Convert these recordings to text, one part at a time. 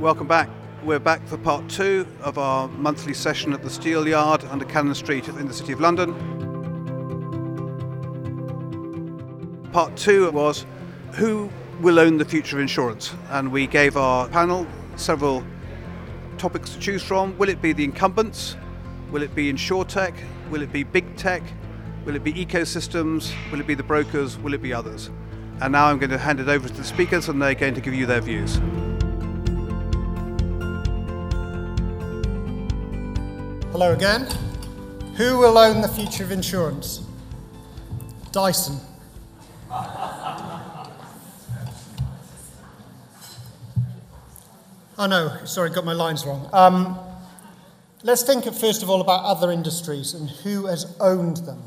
Welcome back. We're back for part two of our monthly session at the Steelyard under Cannon Street in the City of London. Part two was who will own the future of insurance? And we gave our panel several topics to choose from. Will it be the incumbents? Will it be insurtech? Will it be big tech? Will it be ecosystems? Will it be the brokers? Will it be others? And now I'm going to hand it over to the speakers and they're going to give you their views. Hello again. Who will own the future of insurance? Dyson. Oh no, sorry, got my lines wrong. Um, let's think of, first of all about other industries and who has owned them.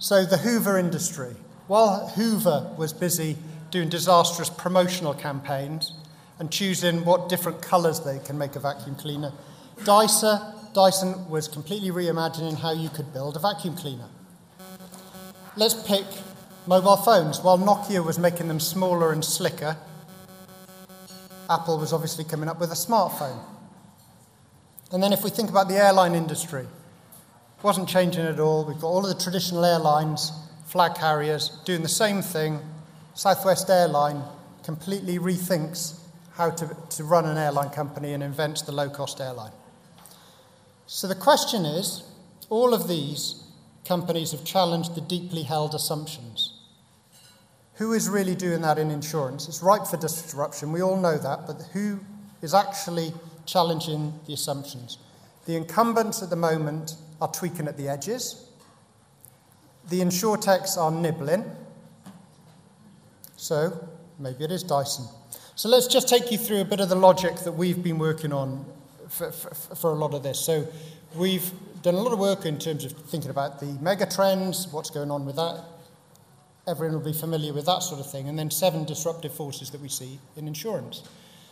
So, the Hoover industry. While Hoover was busy doing disastrous promotional campaigns and choosing what different colours they can make a vacuum cleaner, Dyson, Dyson was completely reimagining how you could build a vacuum cleaner. Let's pick mobile phones. While Nokia was making them smaller and slicker, Apple was obviously coming up with a smartphone. And then if we think about the airline industry, it wasn't changing at all. We've got all of the traditional airlines, flag carriers, doing the same thing. Southwest Airline completely rethinks how to, to run an airline company and invents the low cost airline. So the question is all of these companies have challenged the deeply held assumptions. Who is really doing that in insurance? It's ripe for disruption, we all know that, but who is actually challenging the assumptions? The incumbents at the moment are tweaking at the edges. The insurtechs are nibbling. So maybe it is Dyson. So let's just take you through a bit of the logic that we've been working on for, for, for a lot of this. So we've done a lot of work in terms of thinking about the mega trends, what's going on with that, everyone will be familiar with that sort of thing. And then seven disruptive forces that we see in insurance.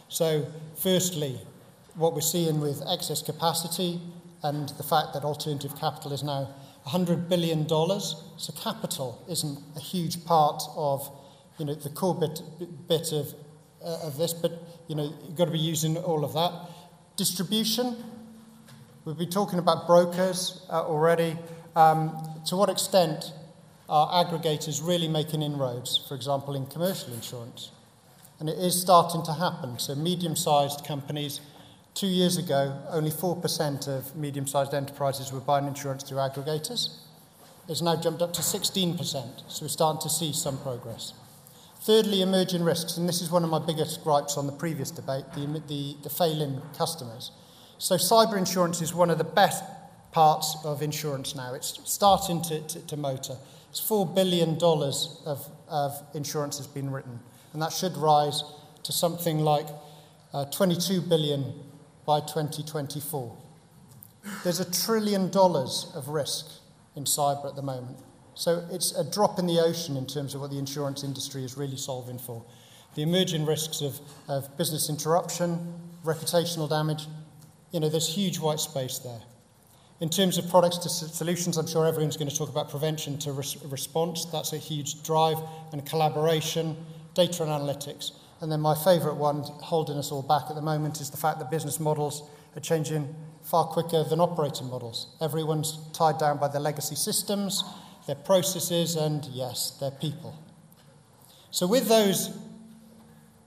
So, firstly, what we're seeing with excess capacity and the fact that alternative capital is now $100 billion. So, capital isn't a huge part of you know, the core bit, bit of, uh, of this, but you know, you've got to be using all of that. Distribution, we've been talking about brokers uh, already. Um, to what extent are aggregators really making inroads, for example, in commercial insurance? And it is starting to happen. So, medium sized companies, two years ago, only 4% of medium sized enterprises were buying insurance through aggregators. It's now jumped up to 16%. So, we're starting to see some progress. Thirdly, emerging risks. And this is one of my biggest gripes on the previous debate the, the, the failing customers. So, cyber insurance is one of the best parts of insurance now. It's starting to, to, to motor. It's $4 billion of, of insurance has been written, and that should rise to something like uh, 22 billion by 2024. There's a trillion dollars of risk in cyber at the moment. So it's a drop in the ocean in terms of what the insurance industry is really solving for. The emerging risks of, of business interruption, reputational damage, you know, there's huge white space there. In terms of products to solutions, I'm sure everyone's going to talk about prevention to res- response. That's a huge drive and collaboration, data and analytics. And then my favourite one, holding us all back at the moment, is the fact that business models are changing far quicker than operating models. Everyone's tied down by their legacy systems, their processes, and yes, their people. So, with those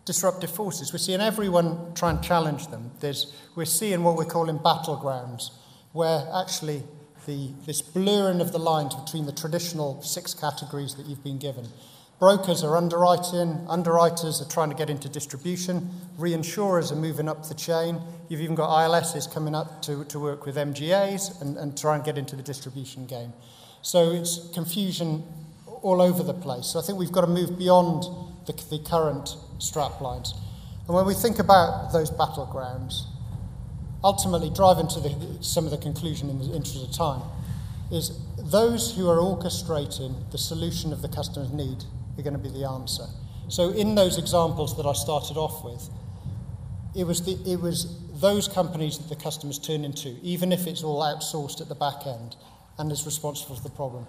disruptive forces, we're seeing everyone try and challenge them. There's, we're seeing what we're calling battlegrounds where actually the, this blurring of the lines between the traditional six categories that you've been given. Brokers are underwriting, underwriters are trying to get into distribution, reinsurers are moving up the chain. You've even got ILSs coming up to, to work with MGAs and, and try and get into the distribution game. So it's confusion all over the place. So I think we've got to move beyond the, the current strap lines. And when we think about those battlegrounds, ultimately driving to the, some of the conclusion in the interest of time, is those who are orchestrating the solution of the customer's need are going to be the answer. So in those examples that I started off with, it was, the, it was those companies that the customers turn into, even if it's all outsourced at the back end and is responsible for the problem,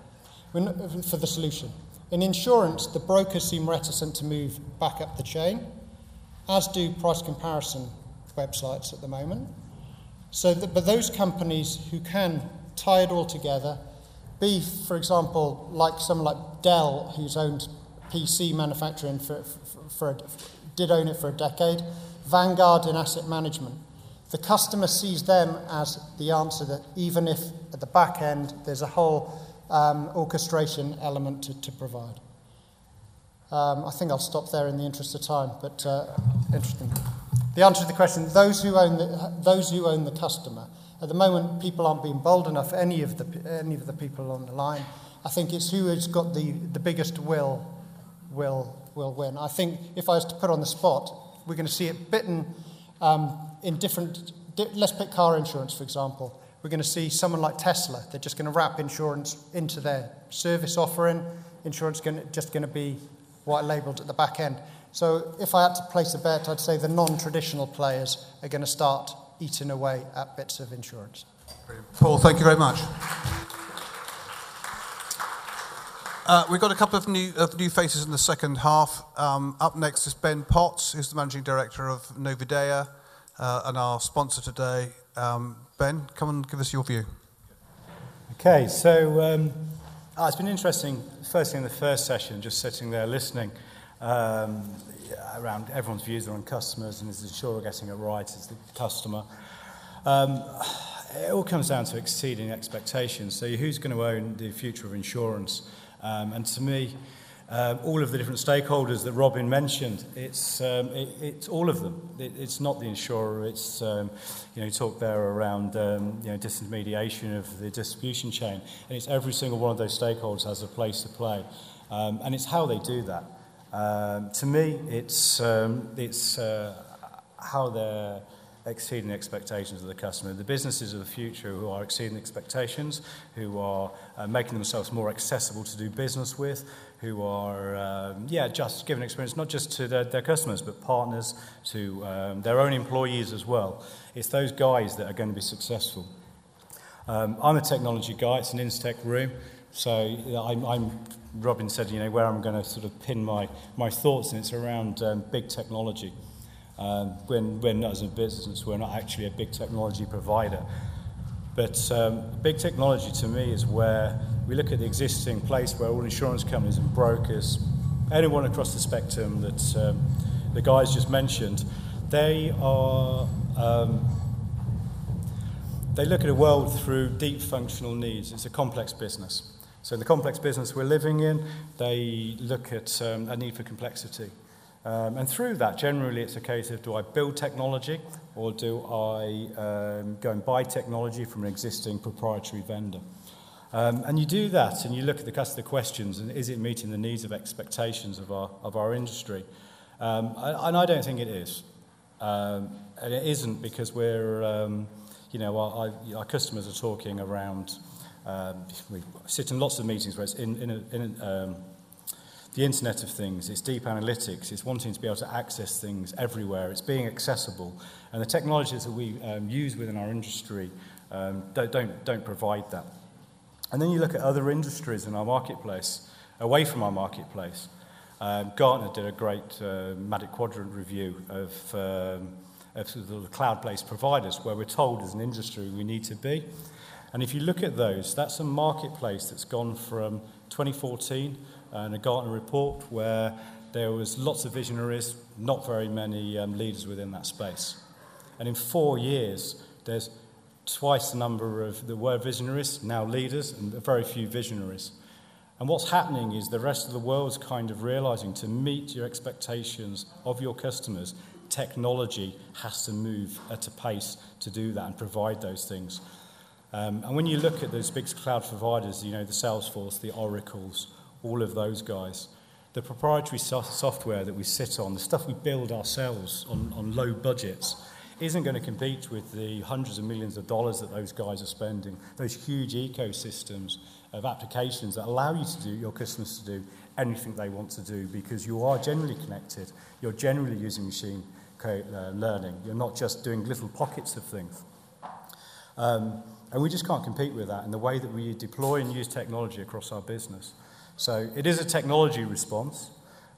for the solution. In insurance, the brokers seem reticent to move back up the chain, as do price comparison websites at the moment. So, but those companies who can tie it all together, be, for example, like someone like Dell, who's owned PC manufacturing for, for, for a, did own it for a decade, Vanguard in asset management. The customer sees them as the answer that even if at the back end there's a whole um, orchestration element to, to provide. Um, I think I'll stop there in the interest of time, but uh, interesting. The answer to the question: those who own the, those who own the customer. At the moment, people aren't being bold enough. Any of the any of the people on the line. I think it's who has got the, the biggest will will will win. I think if I was to put on the spot, we're going to see it bitten um, in different. Let's pick car insurance, for example. We're going to see someone like Tesla. They're just going to wrap insurance into their service offering. Insurance is just going to be white labelled at the back end. So if I had to place a bet, I'd say the non-traditional players are going to start eating away at bits of insurance. Paul, thank you very much. Uh, we've got a couple of new, of new faces in the second half. Um, up next is Ben Potts, who's the managing director of Novidea uh, and our sponsor today. Um, ben, come and give us your view. Okay, so um, oh, it's been interesting, firstly in the first session, just sitting there listening um, around everyone's views on customers and is the insurer getting it right as the customer. Um, it all comes down to exceeding expectations. So, who's going to own the future of insurance? Um, and to me, um, all of the different stakeholders that Robin mentioned, it's, um, it, it's all of them. It, it's not the insurer, it's, um, you know, talk there around, um, you know, disintermediation of the distribution chain. And it's every single one of those stakeholders has a place to play. Um, and it's how they do that. Um, to me, it's, um, it's uh, how they're exceeding the expectations of the customer. The businesses of the future who are exceeding expectations, who are uh, making themselves more accessible to do business with, who are, um, yeah, just giving experience not just to their, their customers, but partners, to um, their own employees as well. It's those guys that are going to be successful. Um, I'm a technology guy, it's an Instech room. So I'm, I'm, Robin said, you know, where I'm going to sort of pin my, my thoughts, and it's around um, big technology. Um, when, when as a business, we're not actually a big technology provider. But um, big technology to me is where we look at the existing place where all insurance companies and brokers, anyone across the spectrum that um, the guys just mentioned, they are um, they look at a world through deep functional needs. It's a complex business. So, in the complex business we're living in, they look at um, a need for complexity. Um, and through that, generally, it's a case of do I build technology or do I um, go and buy technology from an existing proprietary vendor? Um, and you do that and you look at the customer questions and is it meeting the needs of expectations of our, of our industry? Um, and I don't think it is. Um, and it isn't because we're, um, you know, our, our customers are talking around um, we sit in lots of meetings where it's in, in, a, in a, um, the Internet of Things, it's deep analytics, it's wanting to be able to access things everywhere, it's being accessible. And the technologies that we use within our industry don't, don't, don't provide that. And then you look at other industries in our marketplace, away from our marketplace. Um, Gartner did a great uh, Magic Quadrant review of, um, of the cloud-based providers, where we're told as an industry we need to be. And if you look at those, that's a marketplace that's gone from 2014 and a Gartner report where there was lots of visionaries, not very many um, leaders within that space. And in four years, there's twice the number of the were visionaries, now leaders, and very few visionaries. And what's happening is the rest of the world's kind of realizing to meet your expectations of your customers, technology has to move at a pace to do that and provide those things. Um, and when you look at those big cloud providers, you know, the Salesforce, the Oracles, all of those guys, the proprietary so- software that we sit on, the stuff we build ourselves on, on low budgets, isn't going to compete with the hundreds of millions of dollars that those guys are spending, those huge ecosystems of applications that allow you to do, your customers to do anything they want to do because you are generally connected, you're generally using machine uh, learning, you're not just doing little pockets of things. Um, and we just can't compete with that in the way that we deploy and use technology across our business. So it is a technology response,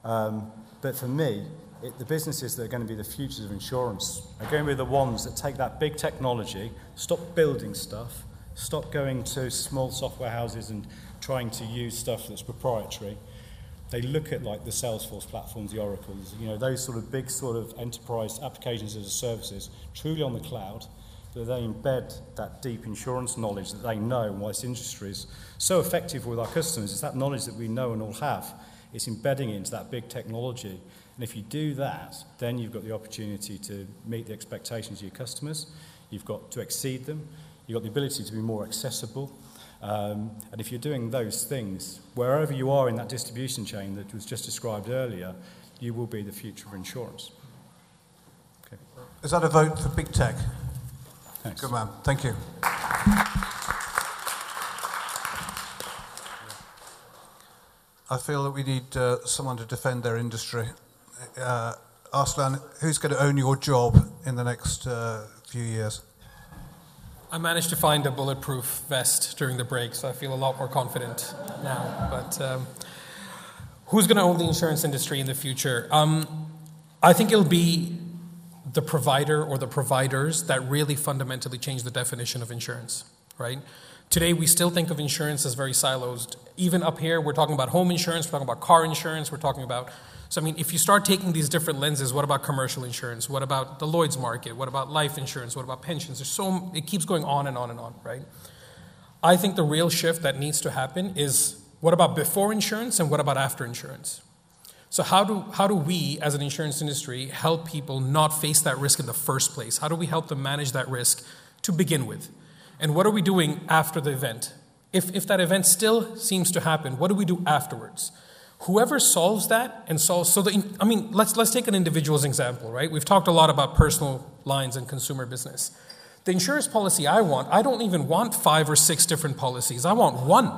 um, but for me, it, the businesses that are going to be the futures of insurance are going to be the ones that take that big technology, stop building stuff, stop going to small software houses and trying to use stuff that's proprietary. They look at like the Salesforce platforms, the Oracles, you know, those sort of big sort of enterprise applications as a services, truly on the cloud, that they embed that deep insurance knowledge that they know and why this industry is so effective with our customers. It's that knowledge that we know and all have. It's embedding it into that big technology. And if you do that, then you've got the opportunity to meet the expectations of your customers. You've got to exceed them. You've got the ability to be more accessible. Um, and if you're doing those things, wherever you are in that distribution chain that was just described earlier, you will be the future of insurance. Okay. Is that a vote for big tech? Thanks. Good man. Thank you. I feel that we need uh, someone to defend their industry. Uh, Arslan, who's going to own your job in the next uh, few years? I managed to find a bulletproof vest during the break, so I feel a lot more confident now. But um, who's going to own the insurance industry in the future? Um, I think it'll be the provider or the providers that really fundamentally change the definition of insurance, right? Today, we still think of insurance as very siloed. Even up here, we're talking about home insurance, we're talking about car insurance, we're talking about so, I mean, if you start taking these different lenses, what about commercial insurance? What about the Lloyd's market? What about life insurance? What about pensions? There's so, it keeps going on and on and on, right? I think the real shift that needs to happen is what about before insurance and what about after insurance? So, how do, how do we, as an insurance industry, help people not face that risk in the first place? How do we help them manage that risk to begin with? And what are we doing after the event? If, if that event still seems to happen, what do we do afterwards? Whoever solves that and solves so the, I mean let's let's take an individual's example, right? We've talked a lot about personal lines and consumer business. The insurance policy I want, I don't even want five or six different policies. I want one.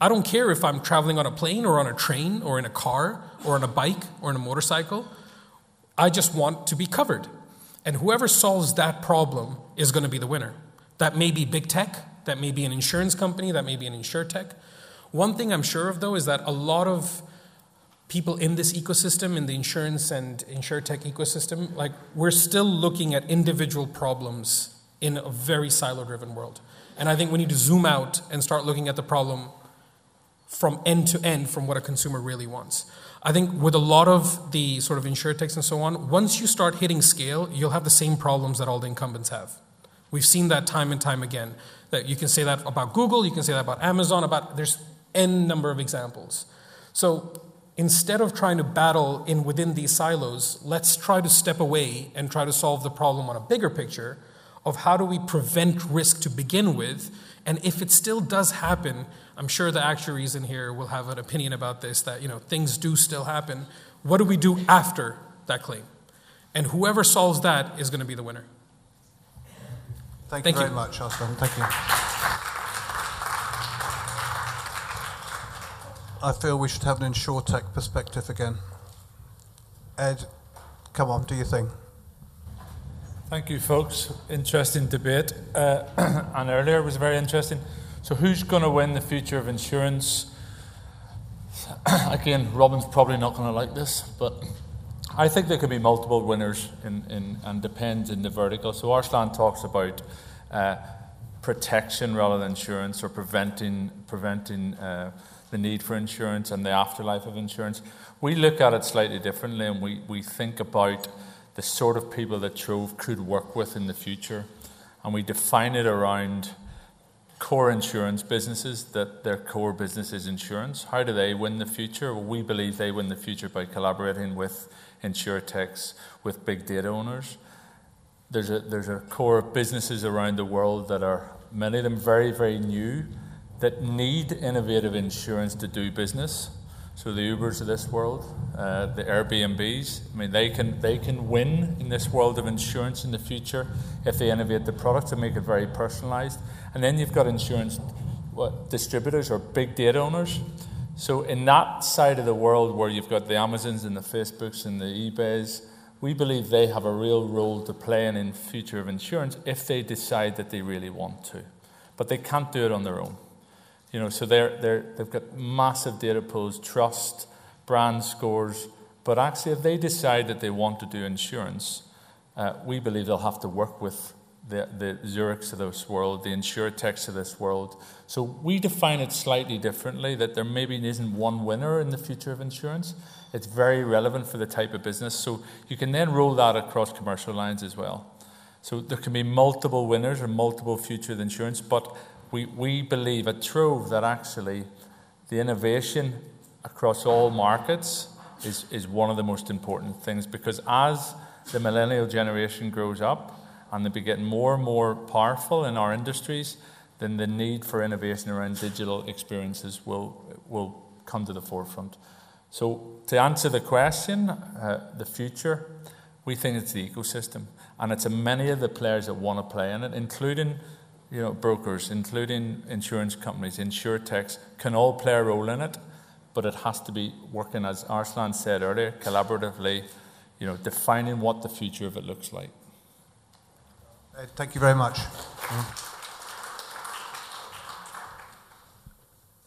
I don't care if I'm traveling on a plane or on a train or in a car or on a bike or in a motorcycle. I just want to be covered. And whoever solves that problem is going to be the winner. That may be big tech, that may be an insurance company, that may be an insurtech. One thing I'm sure of though is that a lot of people in this ecosystem, in the insurance and insurtech ecosystem, like we're still looking at individual problems in a very silo driven world. And I think we need to zoom out and start looking at the problem from end to end from what a consumer really wants. I think with a lot of the sort of insurtechs and so on, once you start hitting scale, you'll have the same problems that all the incumbents have. We've seen that time and time again. That you can say that about Google, you can say that about Amazon, about there's n number of examples. So instead of trying to battle in within these silos, let's try to step away and try to solve the problem on a bigger picture of how do we prevent risk to begin with. And if it still does happen, I'm sure the actuaries in here will have an opinion about this that you know things do still happen. What do we do after that claim? And whoever solves that is going to be the winner. Thank, Thank you very you. much, Arslan. Thank you. I feel we should have an tech perspective again. Ed, come on, do your thing. Thank you, folks. Interesting debate. Uh, and earlier was very interesting. So, who's going to win the future of insurance? Again, Robin's probably not going to like this, but I think there could be multiple winners in, in, and depends in the vertical. So, Arslan talks about uh, protection rather than insurance or preventing, preventing uh, the need for insurance and the afterlife of insurance. We look at it slightly differently and we, we think about the sort of people that Trov could work with in the future. And we define it around core insurance businesses, that their core business is insurance. How do they win the future? Well, we believe they win the future by collaborating with insurtechs, with big data owners. There's a, there's a core of businesses around the world that are, many of them, very, very new that need innovative insurance to do business. So the Ubers of this world, uh, the Airbnbs, I mean, they can, they can win in this world of insurance in the future if they innovate the product and make it very personalized. And then you've got insurance what, distributors or big data owners. So in that side of the world where you've got the Amazons and the Facebooks and the eBays, we believe they have a real role to play in the future of insurance if they decide that they really want to. But they can't do it on their own. You know, so they're, they're, they've got massive data pools, trust, brand scores, But actually, if they decide that they want to do insurance, uh, we believe they'll have to work with the, the Zurichs of this world, the insurtechs of this world. So we define it slightly differently that there maybe isn't one winner in the future of insurance. It's very relevant for the type of business. So you can then roll that across commercial lines as well. So there can be multiple winners or multiple future of insurance, but we, we believe at Trov that actually the innovation across all markets is, is one of the most important things because as the millennial generation grows up and they be getting more and more powerful in our industries, then the need for innovation around digital experiences will, will come to the forefront. So, to answer the question, uh, the future, we think it's the ecosystem. And it's a many of the players that want to play in it, including you know, brokers, including insurance companies, insurtechs, can all play a role in it, but it has to be working, as Arslan said earlier, collaboratively, you know, defining what the future of it looks like. Thank you very much.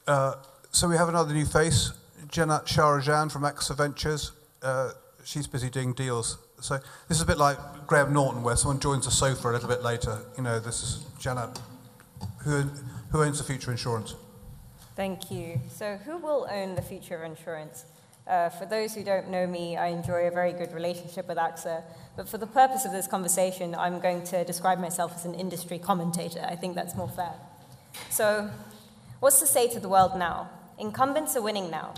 Uh, so we have another new face, Janat Sharajan from AXA Ventures. Uh, she's busy doing deals. So this is a bit like Graham Norton, where someone joins the sofa a little bit later. You know, this is Janet. Who, who owns the future insurance? Thank you. So, who will own the future of insurance? Uh, for those who don't know me, I enjoy a very good relationship with AXA. But for the purpose of this conversation, I'm going to describe myself as an industry commentator. I think that's more fair. So, what's to say to the world now? Incumbents are winning now.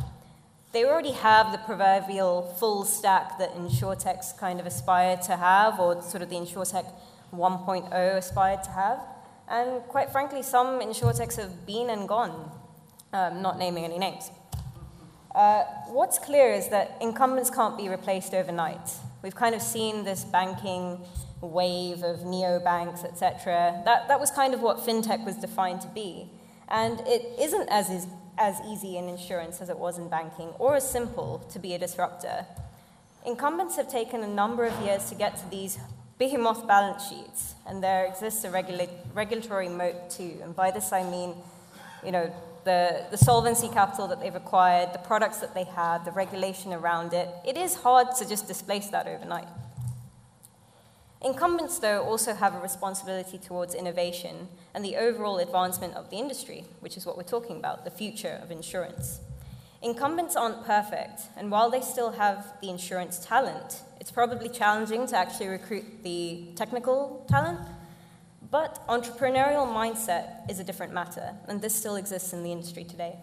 They already have the proverbial full stack that insurtechs kind of aspire to have, or sort of the insurtech 1.0 aspired to have. And quite frankly, some insurtechs have been and gone, um, not naming any names. Uh, what's clear is that incumbents can't be replaced overnight. We've kind of seen this banking wave of neobanks, etc. That, that was kind of what fintech was defined to be. And it isn't as, is, as easy in insurance as it was in banking, or as simple to be a disruptor. Incumbents have taken a number of years to get to these behemoth balance sheets, and there exists a regula- regulatory moat too. And by this I mean, you know, the, the solvency capital that they've acquired, the products that they have, the regulation around it. It is hard to just displace that overnight. Incumbents, though, also have a responsibility towards innovation and the overall advancement of the industry, which is what we're talking about the future of insurance. Incumbents aren't perfect, and while they still have the insurance talent, it's probably challenging to actually recruit the technical talent. But entrepreneurial mindset is a different matter, and this still exists in the industry today.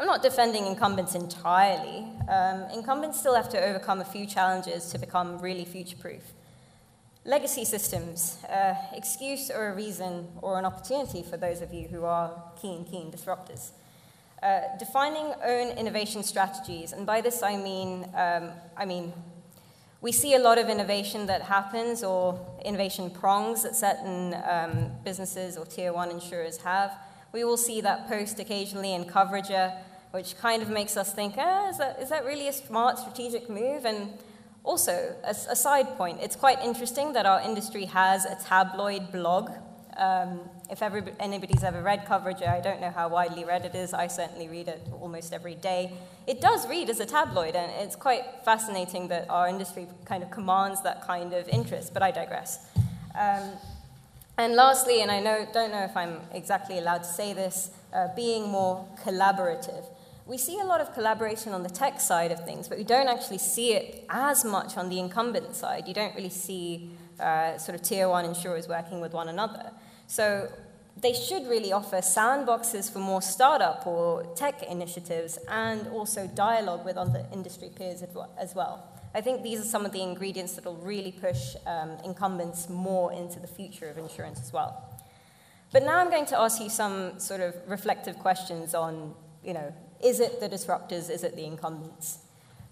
I'm not defending incumbents entirely. Um, incumbents still have to overcome a few challenges to become really future proof. Legacy systems, uh, excuse or a reason or an opportunity for those of you who are keen, keen disruptors. Uh, defining own innovation strategies, and by this I mean, um, I mean, we see a lot of innovation that happens, or innovation prongs that certain um, businesses or tier one insurers have. We will see that post occasionally in Coverager which kind of makes us think, ah, is, that, is that really a smart strategic move? And also, a, a side point, it's quite interesting that our industry has a tabloid blog. Um, if anybody's ever read Coverager, I don't know how widely read it is. I certainly read it almost every day. It does read as a tabloid, and it's quite fascinating that our industry kind of commands that kind of interest, but I digress. Um, and lastly, and I know, don't know if I'm exactly allowed to say this, uh, being more collaborative we see a lot of collaboration on the tech side of things, but we don't actually see it as much on the incumbent side. You don't really see uh, sort of tier one insurers working with one another. So they should really offer sandboxes for more startup or tech initiatives and also dialogue with other industry peers as well. I think these are some of the ingredients that will really push um, incumbents more into the future of insurance as well. But now I'm going to ask you some sort of reflective questions on, you know, is it the disruptors? Is it the incumbents?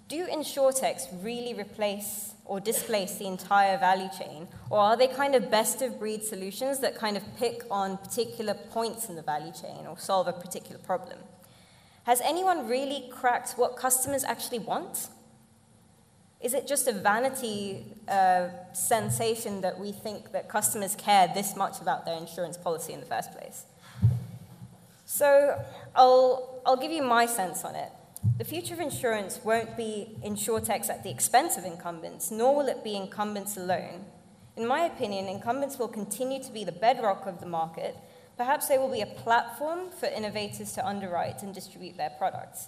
Do insurtechs really replace or displace the entire value chain? Or are they kind of best of breed solutions that kind of pick on particular points in the value chain or solve a particular problem? Has anyone really cracked what customers actually want? Is it just a vanity uh, sensation that we think that customers care this much about their insurance policy in the first place? So I'll, I'll give you my sense on it. The future of insurance won't be insurtechs at the expense of incumbents, nor will it be incumbents alone. In my opinion, incumbents will continue to be the bedrock of the market. Perhaps they will be a platform for innovators to underwrite and distribute their products.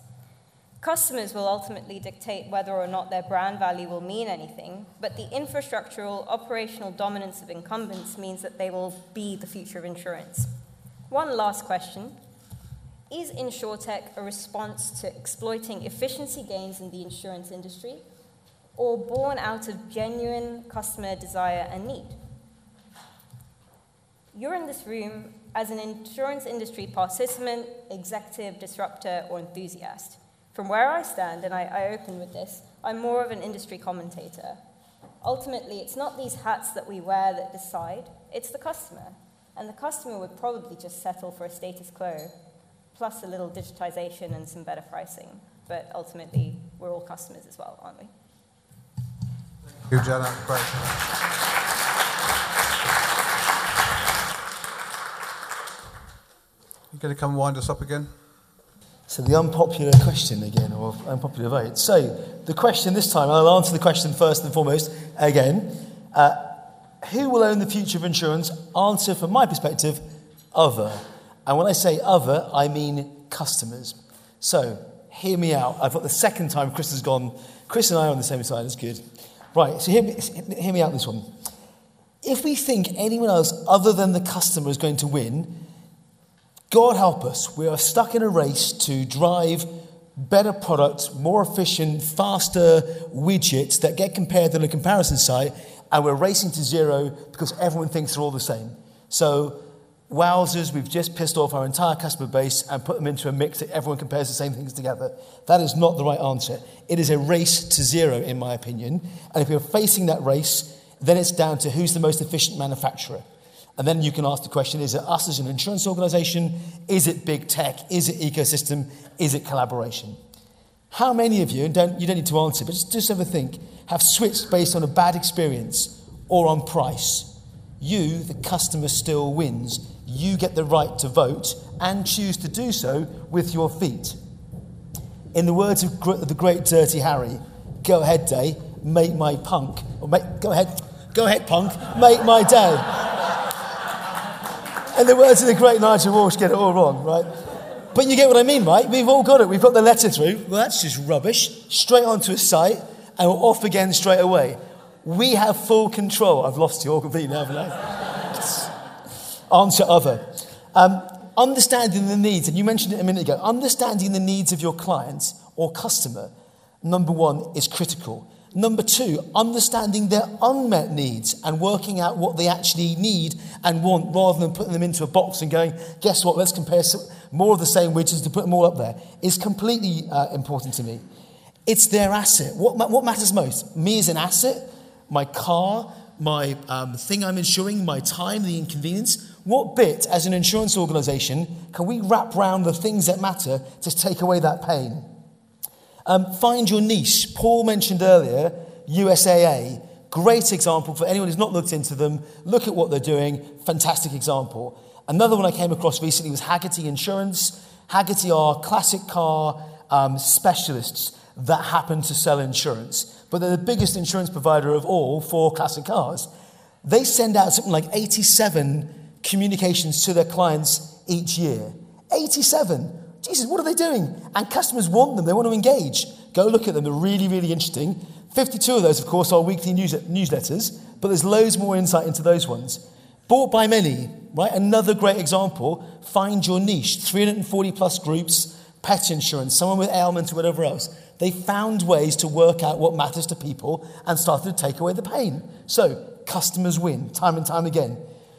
Customers will ultimately dictate whether or not their brand value will mean anything, but the infrastructural, operational dominance of incumbents means that they will be the future of insurance. One last question Is InsurTech a response to exploiting efficiency gains in the insurance industry, or born out of genuine customer desire and need? You're in this room as an insurance industry participant, executive, disruptor, or enthusiast. From where I stand, and I, I open with this, I'm more of an industry commentator. Ultimately, it's not these hats that we wear that decide, it's the customer. And the customer would probably just settle for a status quo, plus a little digitization and some better pricing. But ultimately, we're all customers as well, aren't we? Thank you, Jenna. Great. You going to come wind us up again? So the unpopular question again, or unpopular vote. So the question this time, I'll answer the question first and foremost again. Uh, who will own the future of insurance? Answer from my perspective, other. And when I say other, I mean customers. So hear me out. I've got the second time Chris has gone. Chris and I are on the same side. That's good. Right. So hear me, hear me out this one. If we think anyone else other than the customer is going to win, God help us. We are stuck in a race to drive better products, more efficient, faster widgets that get compared on a comparison site, and we're racing to zero because everyone thinks they're all the same. So, wowzers, we've just pissed off our entire customer base and put them into a mix that everyone compares the same things together. That is not the right answer. It is a race to zero, in my opinion. And if you're facing that race, then it's down to who's the most efficient manufacturer. And then you can ask the question is it us as an insurance organization? Is it big tech? Is it ecosystem? Is it collaboration? How many of you, and don't, you don't need to answer, but just, just ever think, have switched based on a bad experience or on price? You, the customer, still wins. You get the right to vote and choose to do so with your feet. In the words of the great Dirty Harry, go ahead, day, make my punk, or make, go ahead, go ahead, punk, make my day. In the words of the great Nigel Walsh, get it all wrong, right? But you get what I mean, right? We've all got it. We've got the letter through. Well, that's just rubbish. Straight onto a site, and we're off again straight away. We have full control. I've lost you all completely haven't I? Answer other. Um, understanding the needs, and you mentioned it a minute ago, understanding the needs of your clients or customer, number one, is critical. Number two, understanding their unmet needs and working out what they actually need and want rather than putting them into a box and going, guess what, let's compare more of the same widgets to put them all up there is completely uh, important to me. It's their asset. What, what matters most? Me as an asset, my car, my um, thing I'm insuring, my time, the inconvenience. What bit, as an insurance organization, can we wrap around the things that matter to take away that pain? Um, find your niche. Paul mentioned earlier USAA. Great example for anyone who's not looked into them. Look at what they're doing. Fantastic example. Another one I came across recently was Hagerty Insurance. Hagerty are classic car um, specialists that happen to sell insurance, but they're the biggest insurance provider of all for classic cars. They send out something like 87 communications to their clients each year. 87. Jesus, what are they doing? And customers want them, they want to engage. Go look at them, they're really, really interesting. 52 of those, of course, are weekly news- newsletters, but there's loads more insight into those ones. Bought by many, right? Another great example find your niche 340 plus groups, pet insurance, someone with ailment or whatever else. They found ways to work out what matters to people and started to take away the pain. So, customers win time and time again.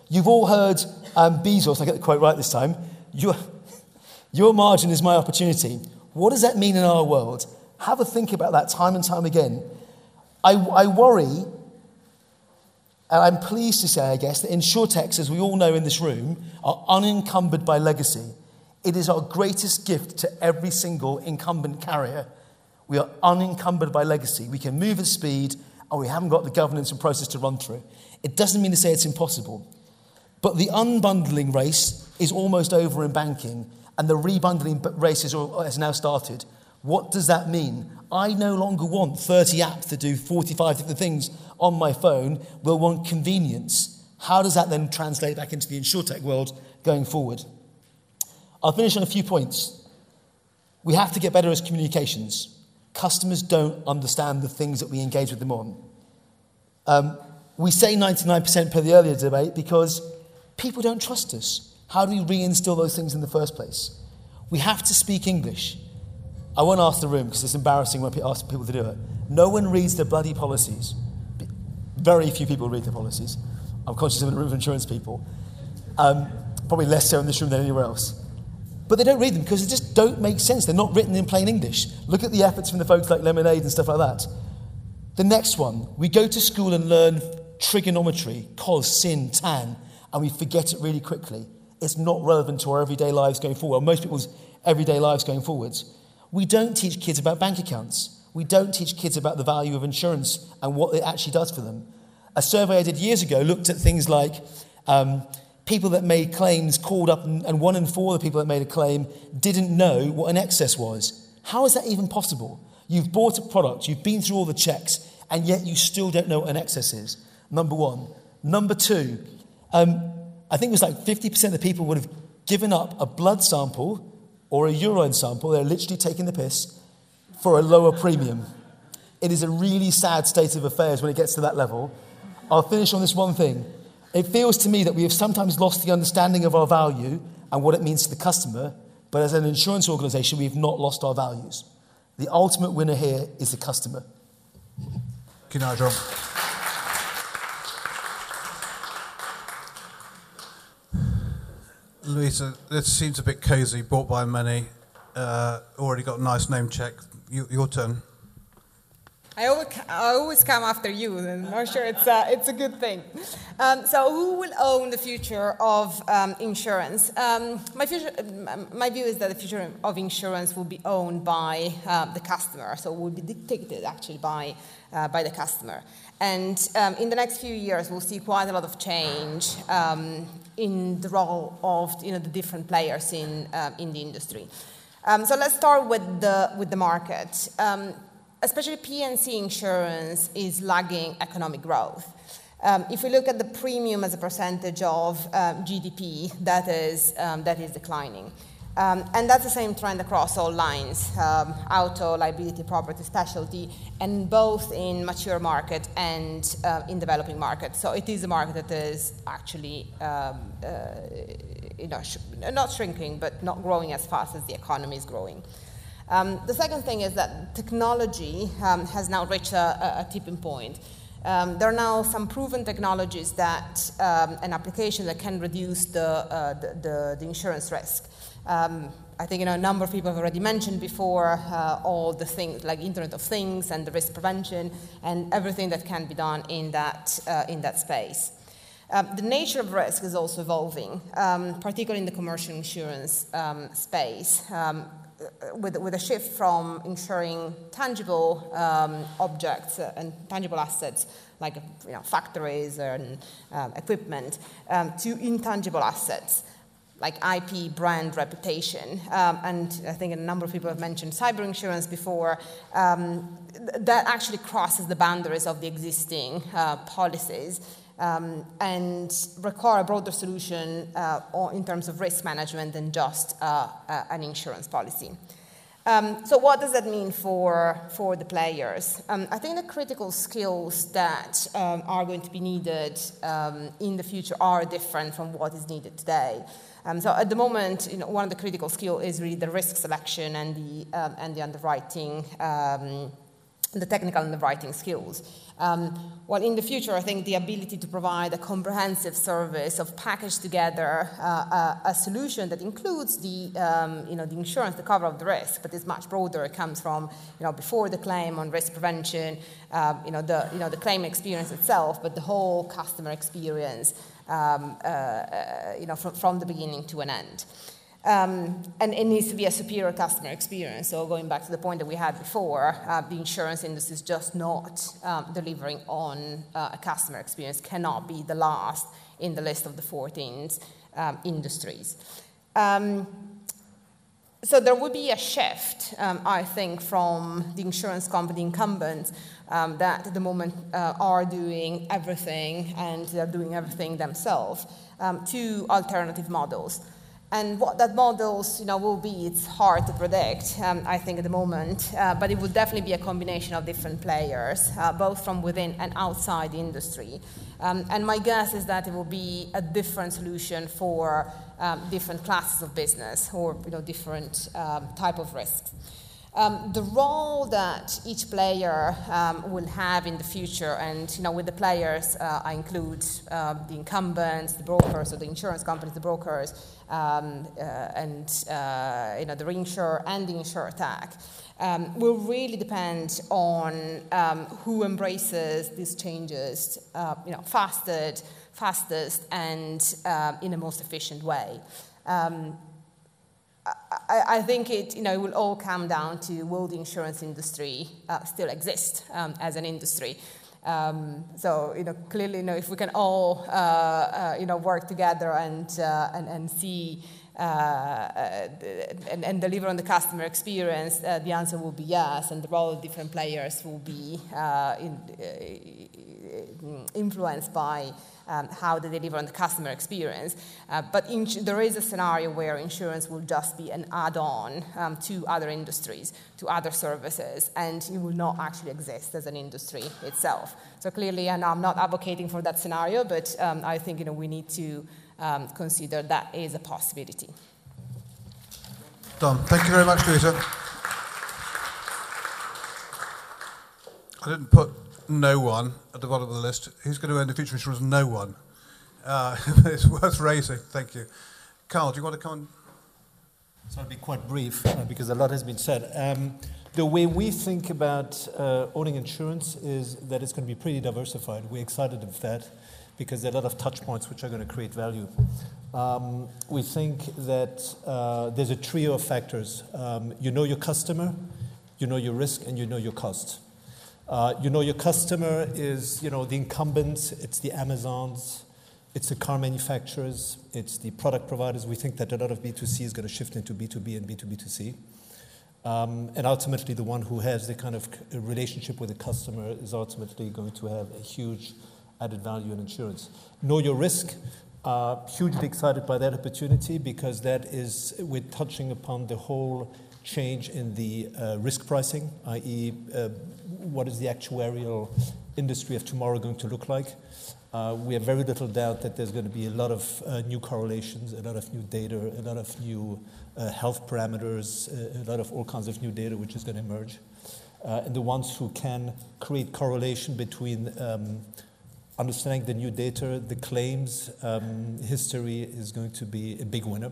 You've all heard um, Bezos, I get the quote right this time. You're, your margin is my opportunity. What does that mean in our world? Have a think about that time and time again. I, I worry, and I'm pleased to say, I guess, that insurtechs, as we all know in this room, are unencumbered by legacy. It is our greatest gift to every single incumbent carrier. We are unencumbered by legacy. We can move at speed, and we haven't got the governance and process to run through. It doesn't mean to say it's impossible. But the unbundling race is almost over in banking and the rebundling race has now started. What does that mean? I no longer want 30 apps to do 45 different things on my phone. We'll want convenience. How does that then translate back into the insurtech world going forward? I'll finish on a few points. We have to get better as communications. Customers don't understand the things that we engage with them on. Um, we say 99% per the earlier debate because people don't trust us. How do we reinstill those things in the first place? We have to speak English. I won't ask the room because it's embarrassing when I ask people to do it. No one reads the bloody policies. Very few people read the policies. I'm conscious of the room of insurance people. Um, probably less so in this room than anywhere else. But they don't read them because they just don't make sense. They're not written in plain English. Look at the efforts from the folks like Lemonade and stuff like that. The next one, we go to school and learn trigonometry, cos, sin, tan, and we forget it really quickly. It's not relevant to our everyday lives going forward, most people's everyday lives going forwards. We don't teach kids about bank accounts. We don't teach kids about the value of insurance and what it actually does for them. A survey I did years ago looked at things like um, people that made claims called up, and one in four of the people that made a claim didn't know what an excess was. How is that even possible? You've bought a product, you've been through all the checks, and yet you still don't know what an excess is. Number one. Number two, um, I think it was like 50% of the people would have given up a blood sample or a urine sample. They're literally taking the piss for a lower premium. It is a really sad state of affairs when it gets to that level. I'll finish on this one thing. It feels to me that we have sometimes lost the understanding of our value and what it means to the customer, but as an insurance organization, we have not lost our values. The ultimate winner here is the customer. Thank you, Nigel. Louisa, this seems a bit cosy, bought by many, uh, already got a nice name check. You, your turn. I always, come after you, and I'm sure it's a, it's a good thing. Um, so, who will own the future of um, insurance? Um, my, future, my view is that the future of insurance will be owned by uh, the customer, so it will be dictated actually by, uh, by the customer. And um, in the next few years, we'll see quite a lot of change um, in the role of you know, the different players in, uh, in the industry. Um, so let's start with the, with the market. Um, especially P&C insurance is lagging economic growth. Um, if we look at the premium as a percentage of GDP, that is, that is declining. Um, and that's the same trend across all lines um, auto, liability, property, specialty, and both in mature market and uh, in developing markets. So it is a market that is actually um, uh, you know, sh- not shrinking, but not growing as fast as the economy is growing. Um, the second thing is that technology um, has now reached a, a tipping point. Um, there are now some proven technologies that um, an application that can reduce the, uh, the, the, the, insurance risk. Um, I think you know, a number of people have already mentioned before uh, all the things like Internet of Things and the risk prevention and everything that can be done in that, uh, in that space. Um, the nature of risk is also evolving, um, particularly in the commercial insurance um, space, um, with, with a shift from insuring tangible um, objects and tangible assets like you know, factories and equipment to intangible assets like IP, brand, reputation. Um, and I think a number of people have mentioned cyber insurance before. Um, th- that actually crosses the boundaries of the existing uh, policies um, and require a broader solution uh, in terms of risk management than just uh, uh, an insurance policy. Um, so, what does that mean for, for the players? Um, I think the critical skills that um, are going to be needed um, in the future are different from what is needed today. Um, so at the moment, you know, one of the critical skills is really the risk selection and the, um, and the underwriting, the technical and the writing skills. Um, well, in the future, I think the ability to provide a comprehensive service of package together uh, a, a, solution that includes the, um, you know, the insurance, the cover of the risk, but is much broader. It comes from, you know, before the claim on risk prevention, uh, you know, the, you know, the claim experience itself, but the whole customer experience um, uh, uh, you know, from, from the beginning to an end. Um, and it needs to be a superior customer experience. So, going back to the point that we had before, uh, the insurance industry is just not um, delivering on uh, a customer experience, cannot be the last in the list of the 14 um, industries. Um, so there will be a shift, um, I think, from the insurance company incumbents um, that at the moment uh, are doing everything and they're doing everything themselves to alternative models. And what that models you know, will be, it's hard to predict, um, I think, at the moment, uh, but it will definitely be a combination of different players, uh, both from within and outside the industry. Um, and my guess is that it will be a different solution for um, different classes of business or you know, different um, type of risks. Um, the role that each player um, will have in the future, and you know, with the players, uh, I include uh, the incumbents, the brokers, or the insurance companies, the brokers, um, uh, and uh, you know, the reinsurer and the insurtech, um, will really depend on um, who embraces these changes, uh, you know, fastest, fastest, and uh, in the most efficient way. Um, I, I, think it, you know, it will all come down to will the insurance industry uh, still exist um, as an industry? Um, so, you know, clearly, you know, if we can all, uh, uh, you know, work together and, uh, and, and see uh, uh, and, and, deliver on the customer experience, the answer will be yes, and the role of different players will be in, influenced by um, how they deliver on the customer experience. Uh, but there is a scenario where insurance will just be an add on um, to other industries, to other services, and it will not actually exist as an industry itself. So clearly, and I'm not advocating for that scenario, but um, I think you know, we need to um, consider that is a possibility. Done. Thank you very much, Louisa. I didn't put no one at the bottom of the list. Who's going to own the future insurance? No one. Uh, it's worth raising. Thank you. Carl, do you want to come? So I'll be quite brief uh, because a lot has been said. Um, the way we think about uh, owning insurance is that it's going to be pretty diversified. We're excited of that because there are a lot of touch points which are going to create value. Um, we think that uh, there's a trio of factors. Um, you know your customer, you know your risk, and you know your cost. Uh, you know, your customer is, you know, the incumbents, it's the Amazons, it's the car manufacturers, it's the product providers. We think that a lot of B2C is going to shift into B2B and B2B2C. Um, and ultimately, the one who has the kind of relationship with the customer is ultimately going to have a huge added value in insurance. Know your risk. Uh, hugely excited by that opportunity because that is, we're touching upon the whole change in the uh, risk pricing, i.e., uh, what is the actuarial industry of tomorrow going to look like? Uh, we have very little doubt that there's going to be a lot of new correlations, a lot of new data, a lot of new health parameters, a lot of all kinds of new data which is going to emerge. And the ones who can create correlation between um, understanding the new data, the claims um, history is going to be a big winner.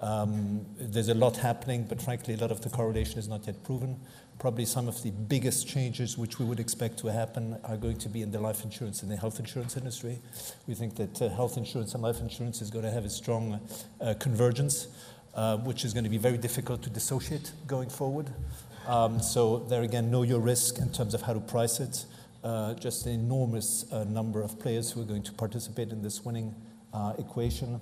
Um, there's a lot happening, but frankly, a lot of the correlation is not yet proven probably some of the biggest changes which we would expect to happen are going to be in the life insurance and the health insurance industry. We think that uh, health insurance and life insurance is going to have a strong uh, convergence, uh, which is going to be very difficult to dissociate going forward. Um, so, there again, know your risk in terms of how to price it. Uh, just an enormous uh, number of players who are going to participate in this winning uh, equation.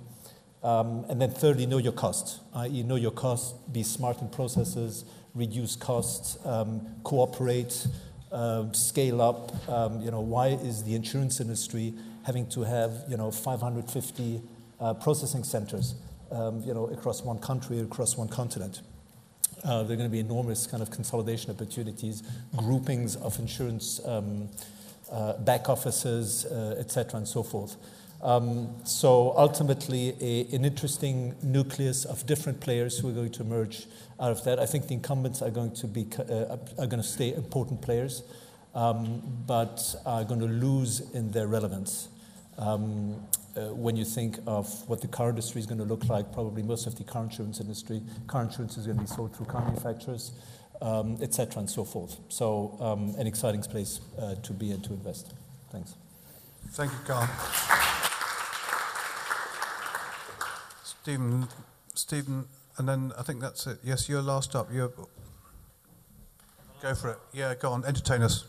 Um, and then, thirdly, know your cost, i.e., know your cost, be smart in processes reduce costs, um, cooperate, uh, scale up. Um, you know, why is the insurance industry having to have you know 550 uh, processing centers, um, you know, across one country, across one continent? Uh, there are going to be enormous kind of consolidation opportunities, groupings of insurance um, uh, back offices, uh, et cetera, and so forth. Um, so ultimately, a, an interesting nucleus of different players who are going to emerge out of that. I think the incumbents are going to be uh, are going to stay important players, um, but are going to lose in their relevance. Um, uh, when you think of what the car industry is going to look like, probably most of the car insurance industry, car insurance is going to be sold through car manufacturers, um, etc., and so forth. So, um, an exciting place uh, to be and to invest. Thanks. Thank you, Carl. Stephen, Stephen and then I think that's it. Yes, you're last up. You're... Go for it. Yeah, go on. Entertain us.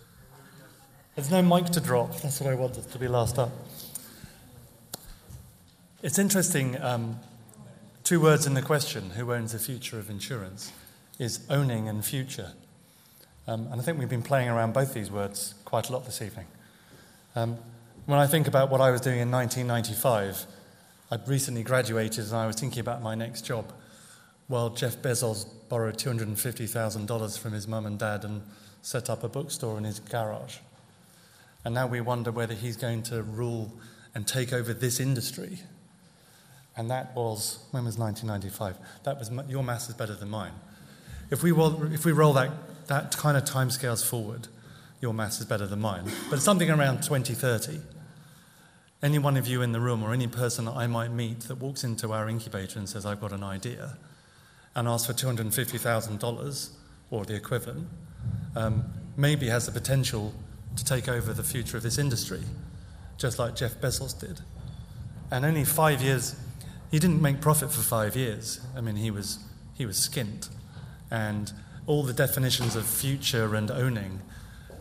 There's no mic to drop. That's what I wanted to be last up. It's interesting um, two words in the question, who owns the future of insurance, is owning and future. Um, and I think we've been playing around both these words quite a lot this evening. Um, when I think about what I was doing in 1995, I'd recently graduated and I was thinking about my next job. Well, Jeff Bezos borrowed $250,000 from his mum and dad and set up a bookstore in his garage. And now we wonder whether he's going to rule and take over this industry. And that was, when was 1995? That was, your maths is better than mine. If we roll, if we roll that, that kind of timescales forward, your maths is better than mine. But something around 2030. Any one of you in the room or any person that I might meet that walks into our incubator and says, I've got an idea, and asks for $250,000 or the equivalent, um, maybe has the potential to take over the future of this industry, just like Jeff Bezos did. And only five years, he didn't make profit for five years. I mean, he was, he was skint. And all the definitions of future and owning,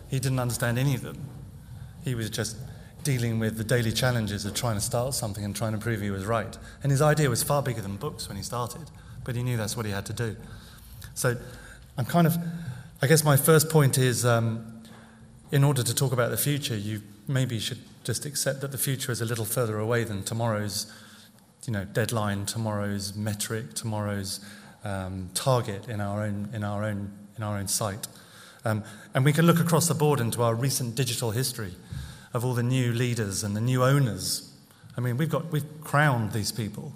he didn't understand any of them. He was just dealing with the daily challenges of trying to start something and trying to prove he was right. And his idea was far bigger than books when he started, but he knew that's what he had to do. So I'm kind of, I guess my first point is um, in order to talk about the future, you maybe should just accept that the future is a little further away than tomorrow's you know, deadline, tomorrow's metric, tomorrow's um, target in our own, in our own, in our own sight. Um, and we can look across the board into our recent digital history of all the new leaders and the new owners. I mean, we've, got, we've crowned these people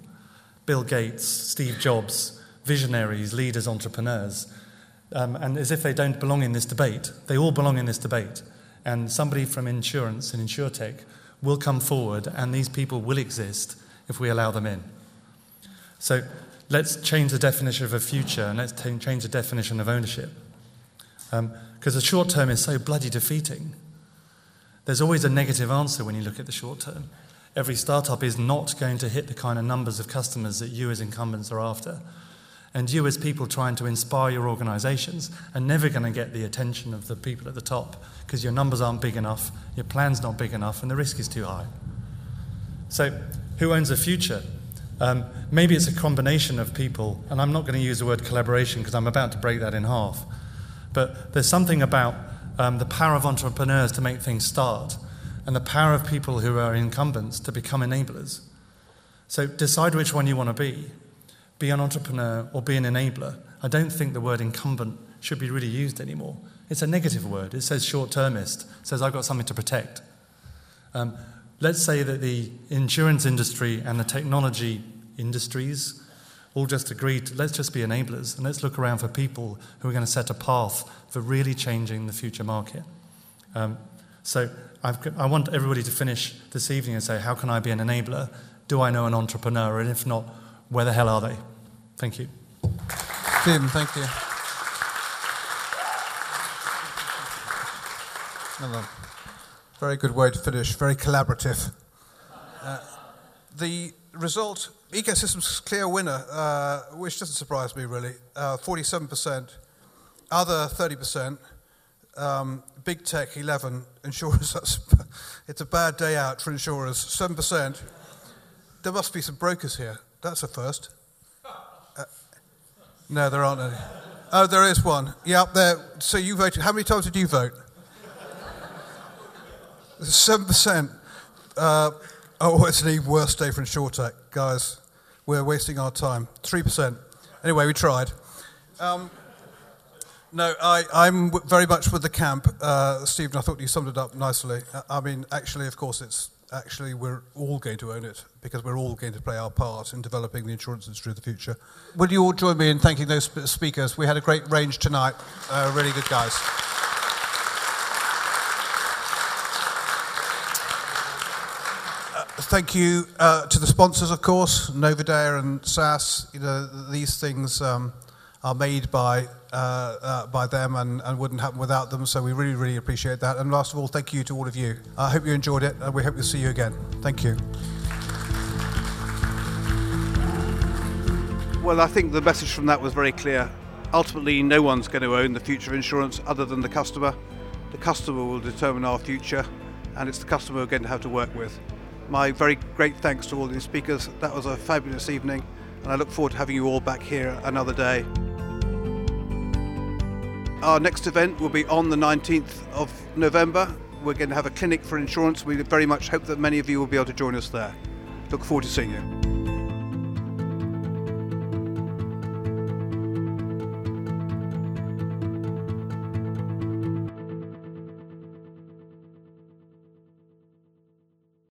Bill Gates, Steve Jobs, visionaries, leaders, entrepreneurs. Um, and as if they don't belong in this debate, they all belong in this debate. And somebody from insurance and insurtech will come forward, and these people will exist if we allow them in. So let's change the definition of a future and let's t- change the definition of ownership. Because um, the short term is so bloody defeating. There's always a negative answer when you look at the short term. Every startup is not going to hit the kind of numbers of customers that you as incumbents are after. And you, as people trying to inspire your organizations, are never going to get the attention of the people at the top because your numbers aren't big enough, your plan's not big enough, and the risk is too high. So, who owns the future? Um, maybe it's a combination of people, and I'm not going to use the word collaboration because I'm about to break that in half. But there's something about um, the power of entrepreneurs to make things start, and the power of people who are incumbents to become enablers. So decide which one you want to be be an entrepreneur or be an enabler. I don't think the word incumbent should be really used anymore. It's a negative word. It says short termist, says I've got something to protect. Um, let's say that the insurance industry and the technology industries all just agreed let's just be enablers and let's look around for people who are going to set a path for really changing the future market. Um, so I've, i want everybody to finish this evening and say, how can I be an enabler? Do I know an entrepreneur? And if not, where the hell are they? Thank you. Tim, thank you. Hello. Very good way to finish, very collaborative. Uh, the result, Ecosystems clear winner, uh, which doesn't surprise me really, uh, 47%, other 30%, um, big tech 11, insurers, it's a bad day out for insurers, 7%. There must be some brokers here, that's a first. Uh, no, there aren't any. Oh, there is one. Yeah, there. So you voted. How many times did you vote? Seven percent. Uh, oh, it's the worst day for InsurTech, guys. We're wasting our time. Three percent. Anyway, we tried. Um, no, I, am very much with the camp, uh, Stephen. I thought you summed it up nicely. I mean, actually, of course, it's actually we're all going to own it because we're all going to play our part in developing the insurance industry of the future. Will you all join me in thanking those speakers? We had a great range tonight. Uh, really good guys. Thank you uh, to the sponsors, of course, Novidea and SAS. You know, these things um, are made by, uh, uh, by them and, and wouldn't happen without them, so we really, really appreciate that. And last of all, thank you to all of you. I hope you enjoyed it, and we hope to see you again. Thank you. Well, I think the message from that was very clear. Ultimately, no one's going to own the future of insurance other than the customer. The customer will determine our future, and it's the customer we're going to have to work with my very great thanks to all the speakers. That was a fabulous evening, and I look forward to having you all back here another day. Our next event will be on the 19th of November. We're going to have a clinic for insurance. We very much hope that many of you will be able to join us there. Look forward to seeing you.